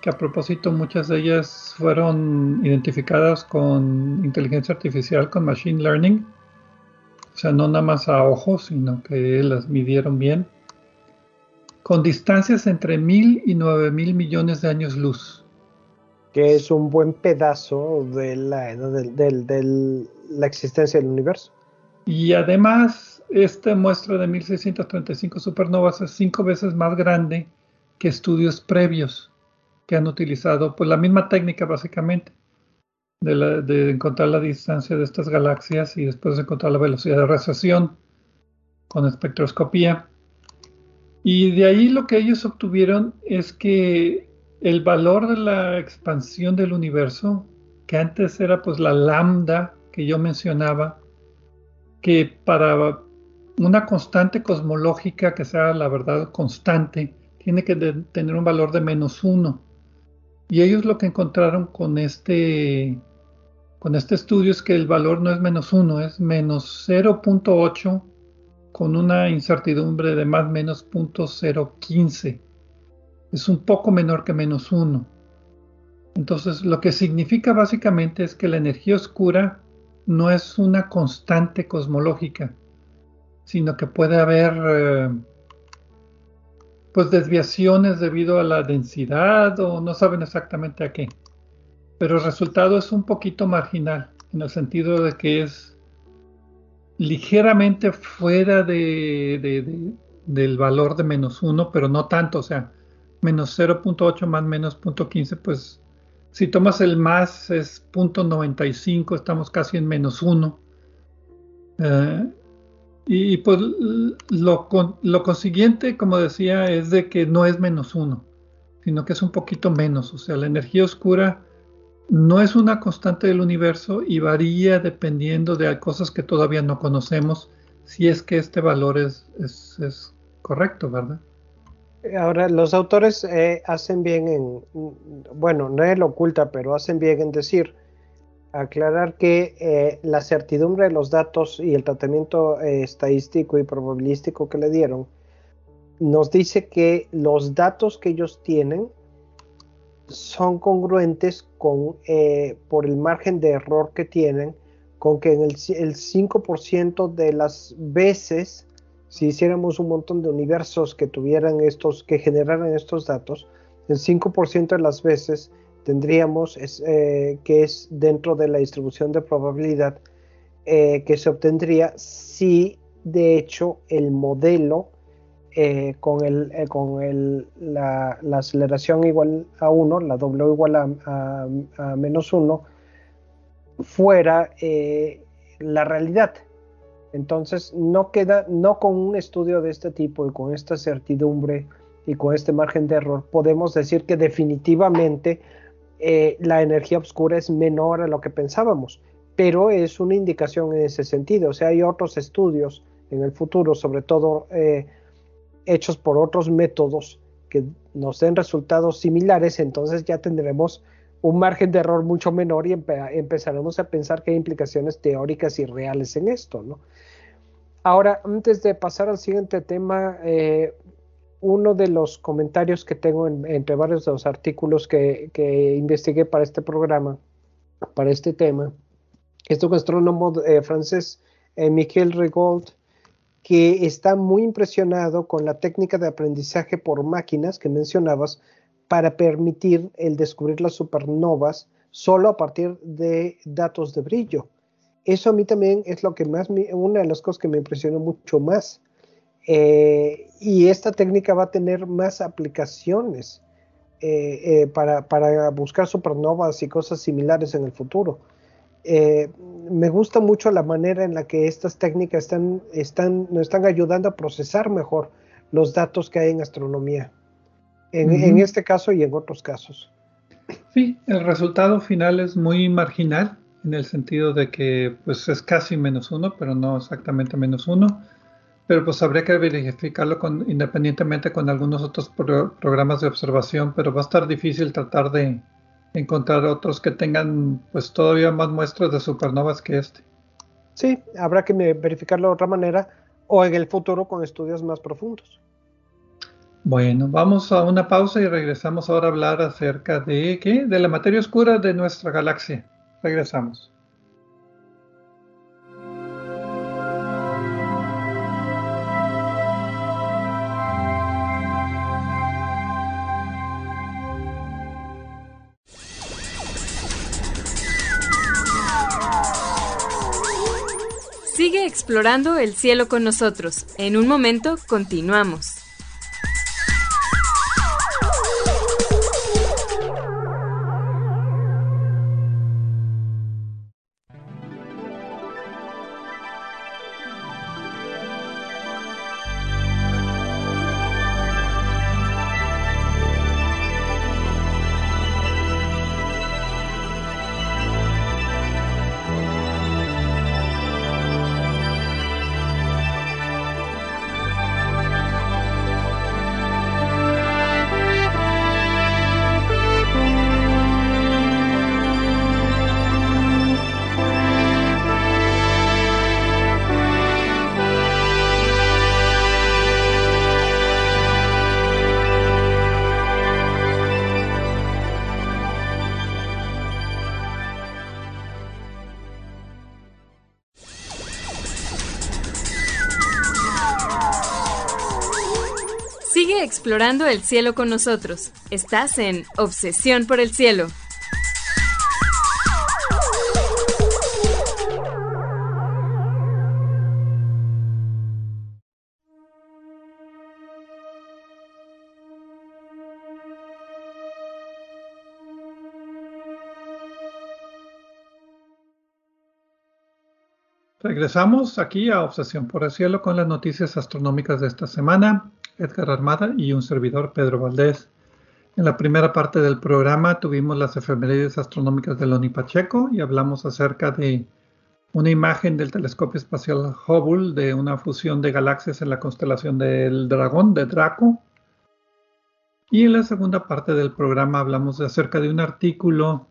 que a propósito muchas de ellas fueron identificadas con inteligencia artificial, con machine learning. O sea, no nada más a ojos, sino que las midieron bien. Con distancias entre mil y nueve mil millones de años luz. Que es un buen pedazo de la, de, la existencia del universo. Y además, esta muestra de 1635 supernovas es cinco veces más grande que estudios previos que han utilizado pues la misma técnica básicamente de, encontrar la distancia de estas galaxias y después encontrar la velocidad de recesión con espectroscopía. Y de ahí lo que ellos obtuvieron es que el valor de la expansión del universo, que antes era pues la lambda que yo mencionaba, que para una constante cosmológica que sea la verdad constante, tiene que tener un valor de menos uno. Y ellos lo que encontraron con este, con este estudio es que el valor no es menos 1, es menos 0.8 con una incertidumbre de más menos 0.015. Es un poco menor que menos 1. Entonces, lo que significa básicamente es que la energía oscura no es una constante cosmológica, sino que puede haber eh, pues desviaciones debido a la densidad o no saben exactamente a qué. Pero el resultado es un poquito marginal, en el sentido de que es ligeramente fuera de, del valor de menos 1, pero no tanto, o sea, menos 0.8 más menos 0.15, pues si tomas el más es 0.95, estamos casi en menos 1. Y pues lo, lo consiguiente, como decía, es de que no es menos uno, sino que es un poquito menos. O sea, la energía oscura no es una constante del universo y varía dependiendo de cosas que todavía no conocemos, si es que este valor es, es, correcto, ¿verdad? Ahora, los autores eh, hacen bien en, bueno, no él oculta, pero hacen bien en decir, aclarar que eh, la certidumbre de los datos y el tratamiento eh, estadístico y probabilístico que le dieron nos dice que los datos que ellos tienen son congruentes con eh, por el margen de error que tienen con que en el, el 5% de las veces si hiciéramos un montón de universos que tuvieran estos que generaran estos datos el 5% de las veces tendríamos eh, que es dentro de la distribución de probabilidad eh, que se obtendría si de hecho el modelo eh, con, el, con el, la, aceleración igual a 1, la W igual a, a menos 1, fuera la realidad. Entonces no queda, no con un estudio de este tipo y con esta certidumbre y con este margen de error, podemos decir que definitivamente eh, la energía oscura es menor a lo que pensábamos, pero es una indicación en ese sentido. O sea, hay otros estudios en el futuro, sobre todo eh, hechos por otros métodos que nos den resultados similares, entonces ya tendremos un margen de error mucho menor y empezaremos a pensar que hay implicaciones teóricas y reales en esto, ¿no? Ahora, antes de pasar al siguiente tema, eh, uno de los comentarios que tengo entre varios de los artículos que, investigué para este programa, para este tema, es un astrónomo eh, francés, eh, Michel Rigaud, que está muy impresionado con la técnica de aprendizaje por máquinas que mencionabas para permitir el descubrir las supernovas solo a partir de datos de brillo. Eso a mí también es lo que más, una de las cosas que me impresionó mucho más. Eh, y esta técnica va a tener más aplicaciones eh, eh, para, para, buscar supernovas y cosas similares en el futuro. me gusta mucho la manera en la que estas técnicas están, están, nos están ayudando a procesar mejor los datos que hay en astronomía, en, en este caso y en otros casos. Sí, el resultado final es muy marginal en el sentido de que pues es casi menos uno, pero no exactamente menos uno. Pero pues habría que verificarlo con, independientemente con algunos otros programas de observación, pero va a estar difícil tratar de encontrar otros que tengan pues todavía más muestras de supernovas que este. Sí, habrá que verificarlo de otra manera o en el futuro con estudios más profundos. Bueno, vamos a una pausa y regresamos ahora a hablar acerca de qué? De la materia oscura de nuestra galaxia. Regresamos. Sigue explorando el cielo con nosotros. En un momento continuamos. Explorando el cielo con nosotros. Estás en Obsesión por el Cielo. Regresamos aquí a Obsesión por el Cielo con las noticias astronómicas de esta semana. Edgar Armada y un servidor, Pedro Valdés. En la primera parte del programa tuvimos las efemérides astronómicas de Loni Pacheco y hablamos acerca de una imagen del telescopio espacial Hubble de una fusión de galaxias en la constelación del Dragón, de Draco. Y en la segunda parte del programa hablamos acerca de un artículo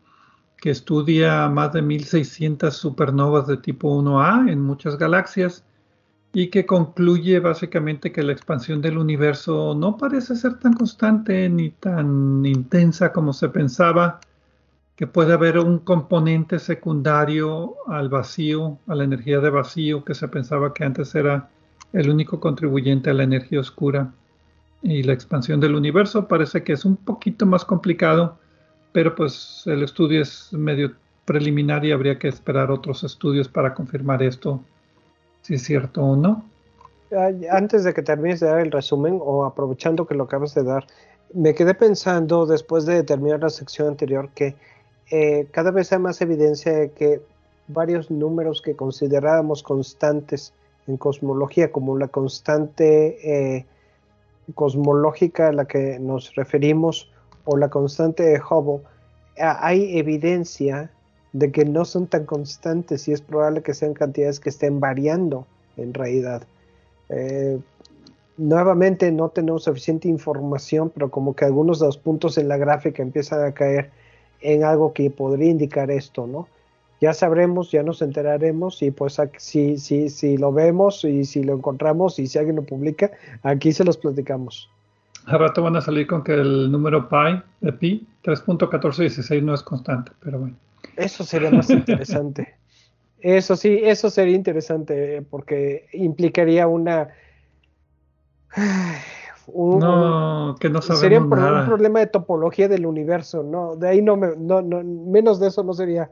que estudia más de 1600 supernovas de tipo 1A en muchas galaxias y que concluye básicamente que la expansión del universo no parece ser tan constante ni tan intensa como se pensaba, que puede haber un componente secundario al vacío, a la energía de vacío, que se pensaba que antes era el único contribuyente a la energía oscura. Y la expansión del universo parece que es un poquito más complicado, pero pues el estudio es medio preliminar y habría que esperar otros estudios para confirmar esto si es cierto o no. Antes de que termines de dar el resumen o aprovechando que lo acabas de dar, me quedé pensando después de terminar la sección anterior que eh, cada vez hay más evidencia de que varios números que considerábamos constantes en cosmología, como la constante eh, cosmológica a la que nos referimos o la constante de Hubble, hay evidencia de que no son tan constantes y es probable que sean cantidades que estén variando en realidad. Eh, nuevamente no tenemos suficiente información, pero como que algunos de los puntos en la gráfica empiezan a caer en algo que podría indicar esto, ¿no? Ya sabremos, ya nos enteraremos y pues si, si, si lo vemos y si lo encontramos y si alguien lo publica, aquí se los platicamos. A rato van a salir con que el número pi de pi 3.1416 no es constante, pero bueno. Eso sería más interesante. Eso sí, eso sería interesante porque implicaría una... no, que no sabemos Sería un, problema de topología del universo, ¿no? De ahí no, me, no, no, menos de eso no sería,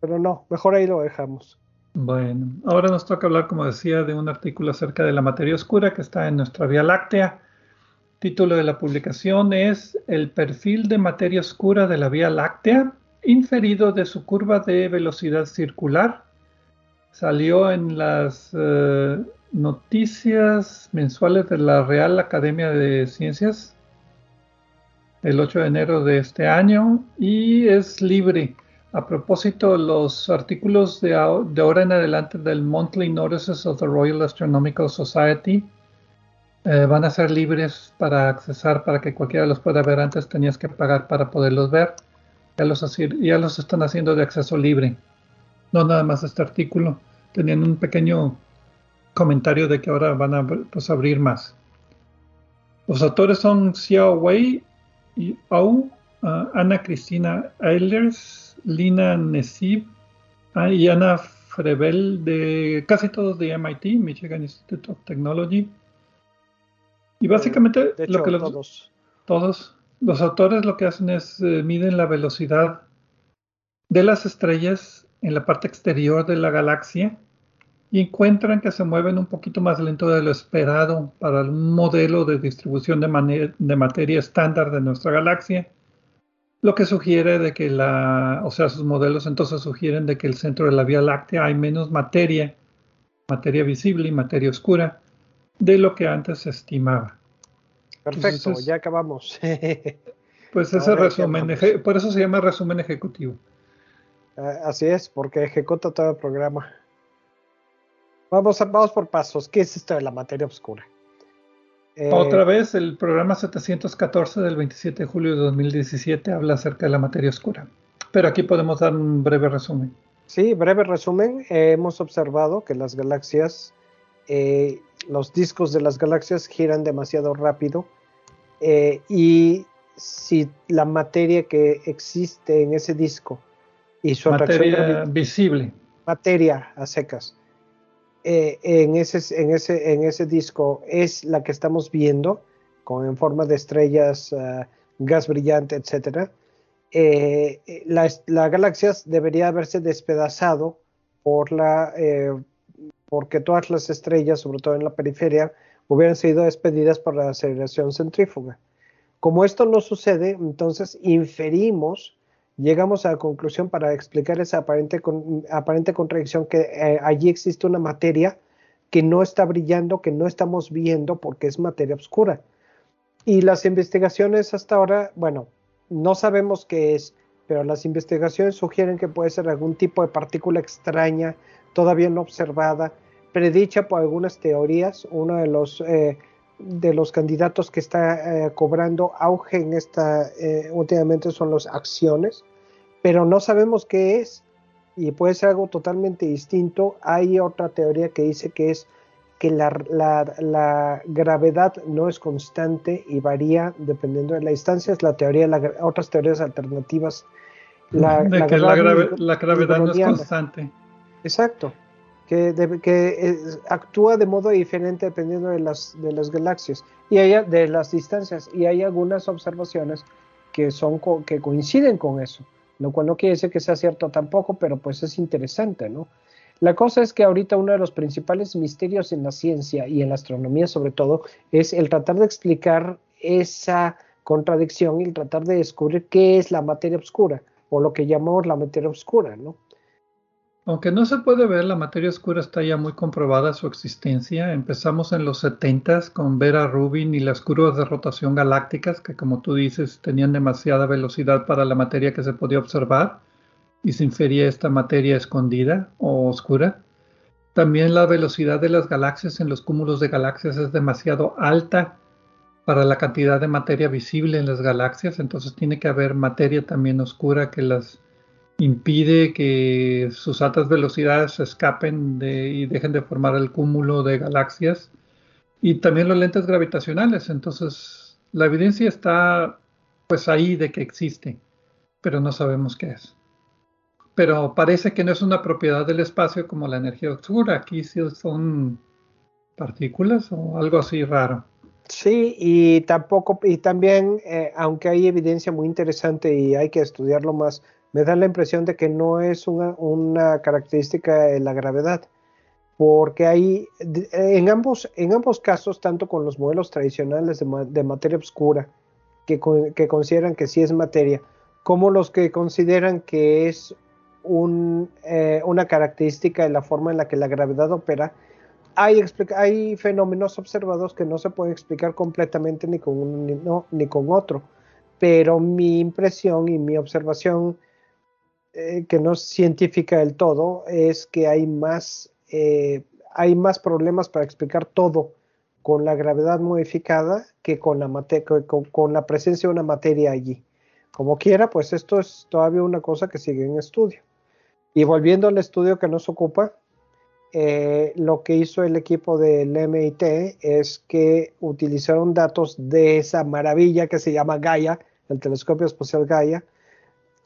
pero no, mejor ahí lo dejamos. Bueno, ahora nos toca hablar, como decía, de un artículo acerca de la materia oscura que está en nuestra Vía Láctea. Título de la publicación es El perfil de materia oscura de la Vía Láctea, inferido de su curva de velocidad circular. Salió en las eh, noticias mensuales de la Real Academia de Ciencias el 8 de enero de este año y es libre. A propósito, los artículos de, ahora en adelante del Monthly Notices of the Royal Astronomical Society eh, van a ser libres para accesar, para que cualquiera los pueda ver. Antes tenías que pagar para poderlos ver. Ya los, ya los están haciendo de acceso libre. No nada más este artículo. Tenían un pequeño comentario de que ahora van a pues, abrir más. Los autores son Xiao Wei y Au, uh, Ana Cristina Eilers, Lina Nesib uh, y Ana Frevel de casi todos de MIT, Michigan Institute of Technology. Y básicamente lo que los, todos. todos los autores lo que hacen es eh, miden la velocidad de las estrellas en la parte exterior de la galaxia y encuentran que se mueven un poquito más lento de lo esperado para un modelo de distribución de, de materia estándar de nuestra galaxia, lo que sugiere de que la, o sea, sus modelos entonces sugieren de que el centro de la Vía Láctea hay menos materia, materia visible y materia oscura, de lo que antes se estimaba. Perfecto, ya acabamos. pues ese resumen, por eso se llama resumen ejecutivo. Ah, así es, porque ejecuta todo el programa. Vamos, vamos por pasos. ¿Qué es esto de la materia oscura? Eh, Otra vez, el programa 714 del 27 de julio de 2017 habla acerca de la materia oscura. Pero aquí podemos dar un breve resumen. Sí, breve resumen. hemos observado que las galaxias, eh, los discos de las galaxias giran demasiado rápido eh, y si la materia que existe en ese disco y su materia visible, materia a secas, eh, en, ese, en, ese, en ese disco es la que estamos viendo, con, en forma de estrellas, ah, gas brillante, etc. Eh, la, la, galaxia debería haberse despedazado por la, eh, porque todas las estrellas, sobre todo en la periferia, hubieran sido despedidas por la aceleración centrífuga. Como esto no sucede, entonces inferimos llegamos a la conclusión para explicar esa aparente, aparente contradicción que eh, allí existe una materia que no está brillando, que no estamos viendo porque es materia oscura. Y las investigaciones hasta ahora, bueno, no sabemos qué es, pero las investigaciones sugieren que puede ser algún tipo de partícula extraña, todavía no observada, predicha por algunas teorías. Uno de los, eh, de los candidatos que está eh, cobrando auge en esta últimamente son las acciones pero no sabemos qué es y puede ser algo totalmente distinto. Hay otra teoría que dice que es que la, gravedad no es constante y varía dependiendo de la distancia. Es la teoría, otras teorías alternativas. La, de que la, gravedad no es constante. Exacto. Que, que actúa de modo diferente dependiendo de las, de las galaxias y de las distancias. Y hay algunas observaciones que, son, que coinciden con eso lo cual no quiere decir que sea cierto tampoco, pero pues es interesante, ¿no? La cosa es que ahorita uno de los principales misterios en la ciencia y en la astronomía sobre todo es el tratar de explicar esa contradicción y el tratar de descubrir qué es la materia oscura o lo que llamamos la materia oscura, ¿no? Aunque no se puede ver, la materia oscura está ya muy comprobada su existencia. Empezamos en los 70 con Vera Rubin y las curvas de rotación galácticas, que como tú dices, tenían demasiada velocidad para la materia que se podía observar y se infería esta materia escondida o oscura. También la velocidad de las galaxias en los cúmulos de galaxias es demasiado alta para la cantidad de materia visible en las galaxias, entonces tiene que haber materia también oscura que las impide que sus altas velocidades escapen de, y dejen de formar el cúmulo de galaxias y también los lentes gravitacionales. Entonces, la evidencia está pues ahí de que existe, pero no sabemos qué es. pero parece que no es una propiedad del espacio como la energía oscura. Aquí sí son partículas o algo así raro. Sí, y tampoco, y también, eh, aunque hay evidencia muy interesante y hay que estudiarlo más, me da la impresión de que no es una, característica de la gravedad, porque hay, en ambos, en ambos casos, tanto con los modelos tradicionales de, materia oscura, que, consideran que sí es materia, como los que consideran que es eh, una característica de la forma en la que la gravedad opera, hay, fenómenos observados que no se pueden explicar completamente ni con uno ni, con otro, pero mi impresión y mi observación, eh, que no es científica del todo, es que hay más, eh, hay más problemas para explicar todo con la gravedad modificada que con la, con la presencia de una materia allí. Como quiera, pues esto es todavía una cosa que sigue en estudio. Y volviendo al estudio que nos ocupa, eh, lo que hizo el equipo del MIT es que utilizaron datos de esa maravilla que se llama Gaia, el telescopio espacial Gaia,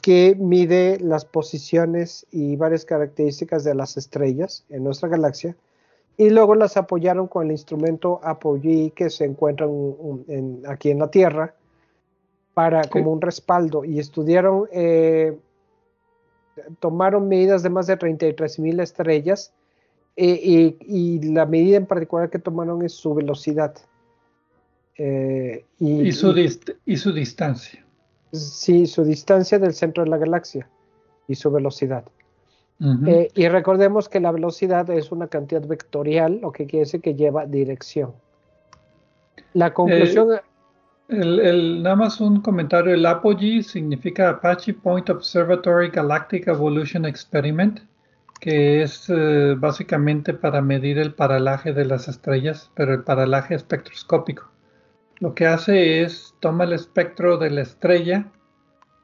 que mide las posiciones y varias características de las estrellas en nuestra galaxia, y luego las apoyaron con el instrumento Apogee que se encuentra aquí en la Tierra para como un respaldo y estudiaron, eh, tomaron medidas de más de 33 mil estrellas eh, y, la medida en particular que tomaron es su velocidad. Eh, y, su y, su distancia. Sí, su distancia del centro de la galaxia y su velocidad. Eh, y recordemos que la velocidad es una cantidad vectorial, lo que quiere decir que lleva dirección. La conclusión... El, nada más un comentario, el Apogee significa Apache Point Observatory Galactic Evolution Experiment que es eh, básicamente para medir el paralaje de las estrellas, pero el paralaje espectroscópico. Lo que hace es toma el espectro de la estrella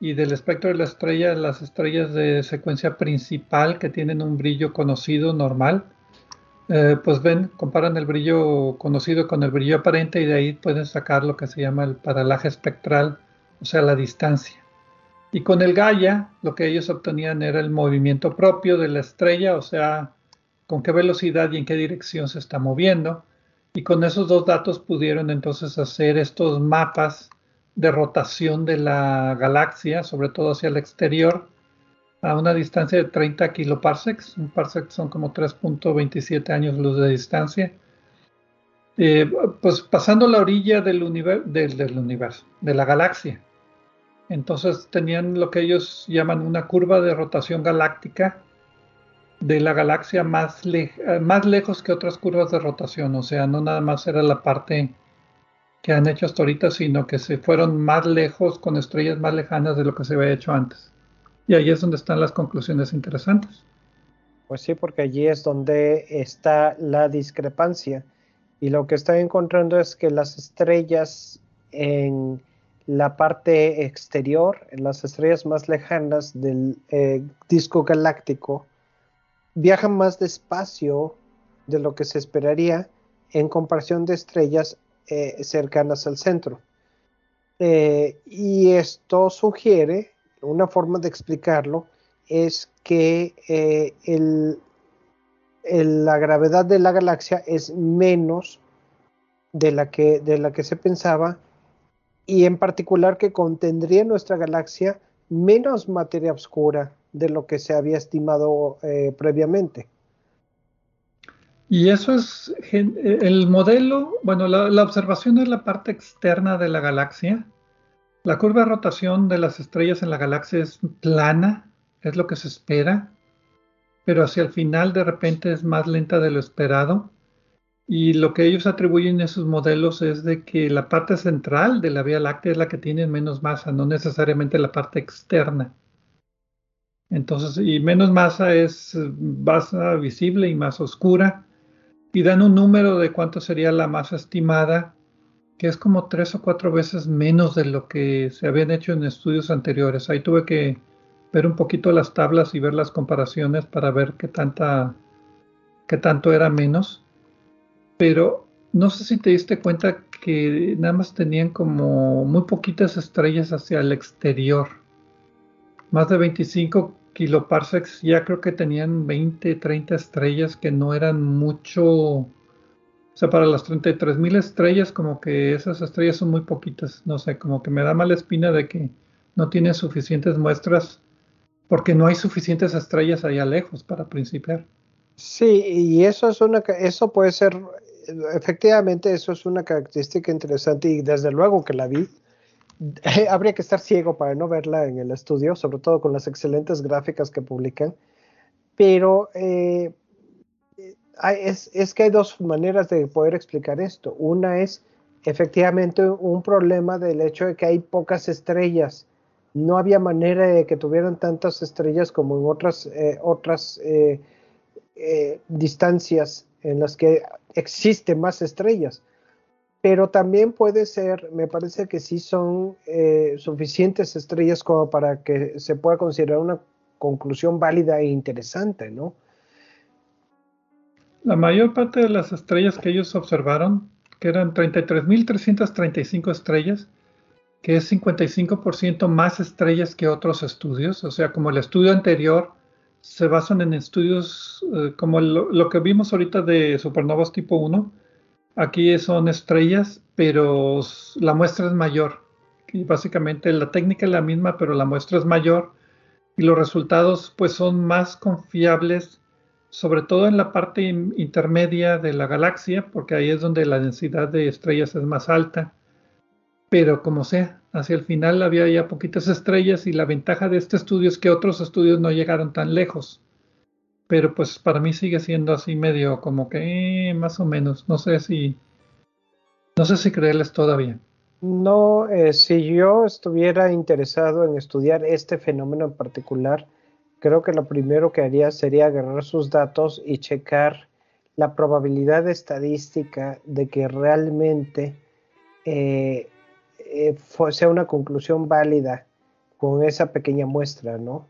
y del espectro de la estrella las estrellas de secuencia principal que tienen un brillo conocido normal, eh, pues ven, comparan el brillo conocido con el brillo aparente y de ahí pueden sacar lo que se llama el paralaje espectral, o sea, la distancia. Y con el Gaia, lo que ellos obtenían era el movimiento propio de la estrella, o sea, con qué velocidad y en qué dirección se está moviendo. Y con esos dos datos pudieron entonces hacer estos mapas de rotación de la galaxia, sobre todo hacia el exterior, a una distancia de 30 kiloparsecs. Un parsec son como 3.27 años luz de distancia. Eh, pues pasando la orilla del, del universo, de la galaxia. Entonces tenían lo que ellos llaman una curva de rotación galáctica de la galaxia más, más lejos que otras curvas de rotación. O sea, no nada más era la parte que han hecho hasta ahorita, sino que se fueron más lejos con estrellas más lejanas de lo que se había hecho antes. Y ahí es donde están las conclusiones interesantes. Pues sí, porque allí es donde está la discrepancia. Y lo que están encontrando es que las estrellas en la parte exterior, en las estrellas más lejanas del eh, disco galáctico, viajan más despacio de lo que se esperaría en comparación de estrellas eh, cercanas al centro. Eh, y esto sugiere, una forma de explicarlo, es que la gravedad de la galaxia es menos de la que, de la que se pensaba y en particular que contendría nuestra galaxia menos materia oscura de lo que se había estimado eh, previamente. Y eso es el modelo, bueno, la, observación es la parte externa de la galaxia. La curva de rotación de las estrellas en la galaxia es plana, es lo que se espera, pero hacia el final de repente es más lenta de lo esperado. Y lo que ellos atribuyen a sus modelos es de que la parte central de la Vía Láctea es la que tiene menos masa, no necesariamente la parte externa. Entonces, y menos masa es masa visible y más oscura. Y dan un número de cuánto sería la masa estimada, que es como tres o cuatro veces menos de lo que se habían hecho en estudios anteriores. Ahí tuve que ver un poquito las tablas y ver las comparaciones para ver qué tanta, qué tanto era menos pero no sé si te diste cuenta que nada más tenían como muy poquitas estrellas hacia el exterior. Más de 25 kiloparsecs ya creo que tenían 20, 30 estrellas que no eran mucho. O sea, para las 33 mil estrellas, como que esas estrellas son muy poquitas. No sé, como que me da mala espina de que no tiene suficientes muestras porque no hay suficientes estrellas allá lejos para principiar. Sí, y eso es una, eso puede ser, efectivamente, eso es una característica interesante y desde luego que la vi. Habría que estar ciego para no verla en el estudio, sobre todo con las excelentes gráficas que publican. Pero eh, es, que hay dos maneras de poder explicar esto. Una es efectivamente un problema del hecho de que hay pocas estrellas. No había manera de que tuvieran tantas estrellas como en otras, eh, otras eh, eh, distancias en las que existen más estrellas. Pero también puede ser, me parece que sí son eh, suficientes estrellas como para que se pueda considerar una conclusión válida e interesante, ¿no? La mayor parte de las estrellas que ellos observaron, que eran 33.335 estrellas, que es 55% más estrellas que otros estudios, o sea, como el estudio anterior se basan en estudios eh, como lo, que vimos ahorita de supernovas tipo 1. Aquí son estrellas, pero la muestra es mayor. Y básicamente la técnica es la misma, pero la muestra es mayor. Y los resultados pues son más confiables, sobre todo en la parte intermedia de la galaxia, porque ahí es donde la densidad de estrellas es más alta. Pero como sea, hacia el final había ya poquitas estrellas y la ventaja de este estudio es que otros estudios no llegaron tan lejos. Pero pues para mí sigue siendo así medio como que eh, más o menos. No sé si no sé si creerles todavía. No, eh, si yo estuviera interesado en estudiar este fenómeno en particular, creo que lo primero que haría sería agarrar sus datos y checar la probabilidad estadística de que realmente eh, sea una conclusión válida con esa pequeña muestra, ¿no?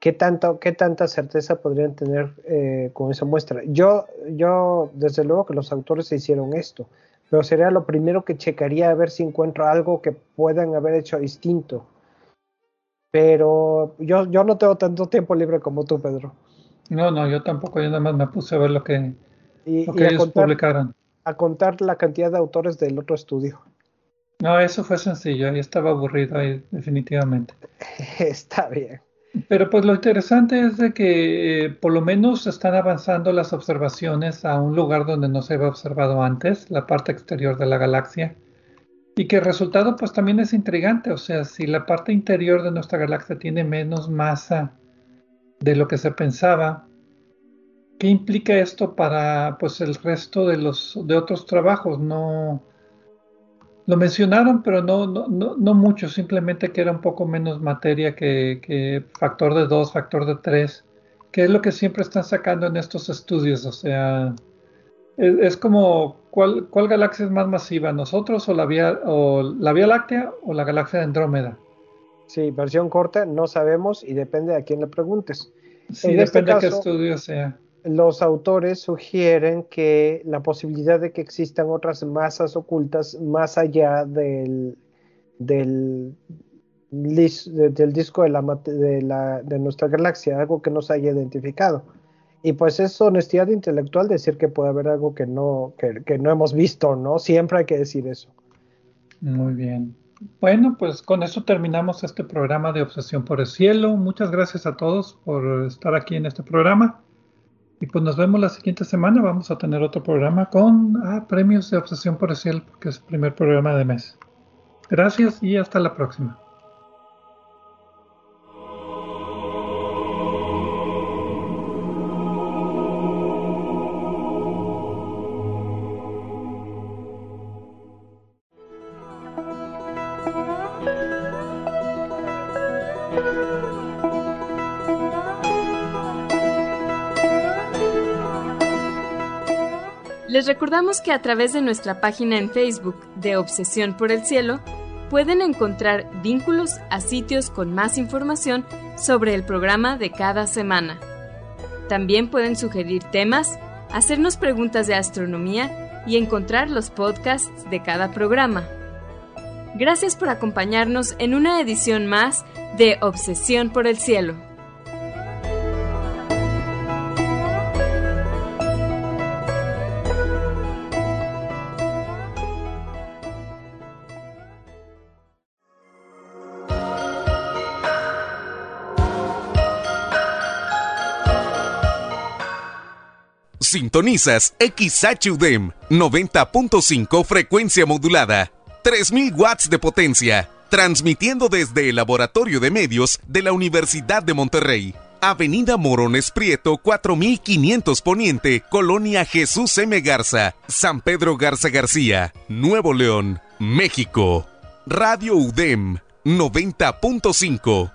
¿Qué, tanto, qué tanta certeza podrían tener eh, con esa muestra? Yo, yo, desde luego que los autores hicieron esto, pero sería lo primero que checaría a ver si encuentro algo que puedan haber hecho distinto. Pero yo, yo no tengo tanto tiempo libre como tú, Pedro. No, no, yo tampoco, yo nada más me puse a ver lo que, ellos publicaron. A contar la cantidad de autores del otro estudio. No, eso fue sencillo, ahí estaba aburrido ahí, definitivamente. Está bien. Pero pues lo interesante es de que eh, por lo menos están avanzando las observaciones a un lugar donde no se había observado antes, la parte exterior de la galaxia. Y que el resultado pues también es intrigante, o sea, si la parte interior de nuestra galaxia tiene menos masa de lo que se pensaba, ¿qué implica esto para pues el resto de los de otros trabajos? No lo mencionaron, pero no, no, no, mucho, simplemente que era un poco menos materia que, factor de 2, factor de 3, que es lo que siempre están sacando en estos estudios. O sea, es, como, ¿cuál, ¿cuál, galaxia es más masiva? ¿Nosotros o la, vía, o la Vía Láctea o la galaxia de Andrómeda? Sí, versión corta, no sabemos y depende a quién le preguntes. Sí, este depende de qué estudio sea los autores sugieren que la posibilidad de que existan otras masas ocultas más allá del, del, disco de, la, de, la, de, nuestra galaxia, algo que no se haya identificado. Y pues es honestidad intelectual decir que puede haber algo que no, que, que no hemos visto, ¿no? Siempre hay que decir eso. Muy bien. Bueno, pues con eso terminamos este programa de Obsesión por el Cielo. Muchas gracias a todos por estar aquí en este programa. Y pues nos vemos la siguiente semana. Vamos a tener otro programa con ah, premios de Obsesión por el Cielo, porque es el primer programa de mes. Gracias y hasta la próxima. Recordamos que a través de nuestra página en Facebook de Obsesión por el Cielo pueden encontrar vínculos a sitios con más información sobre el programa de cada semana. También pueden sugerir temas, hacernos preguntas de astronomía y encontrar los podcasts de cada programa. Gracias por acompañarnos en una edición más de Obsesión por el Cielo. Sintonizas XHUDEM 90.5 frecuencia modulada, 3000 watts de potencia, transmitiendo desde el Laboratorio de Medios de la Universidad de Monterrey. Avenida Morones Prieto 4500 Poniente, Colonia Jesús M. Garza, San Pedro Garza García, Nuevo León, México. Radio UDEM 90.5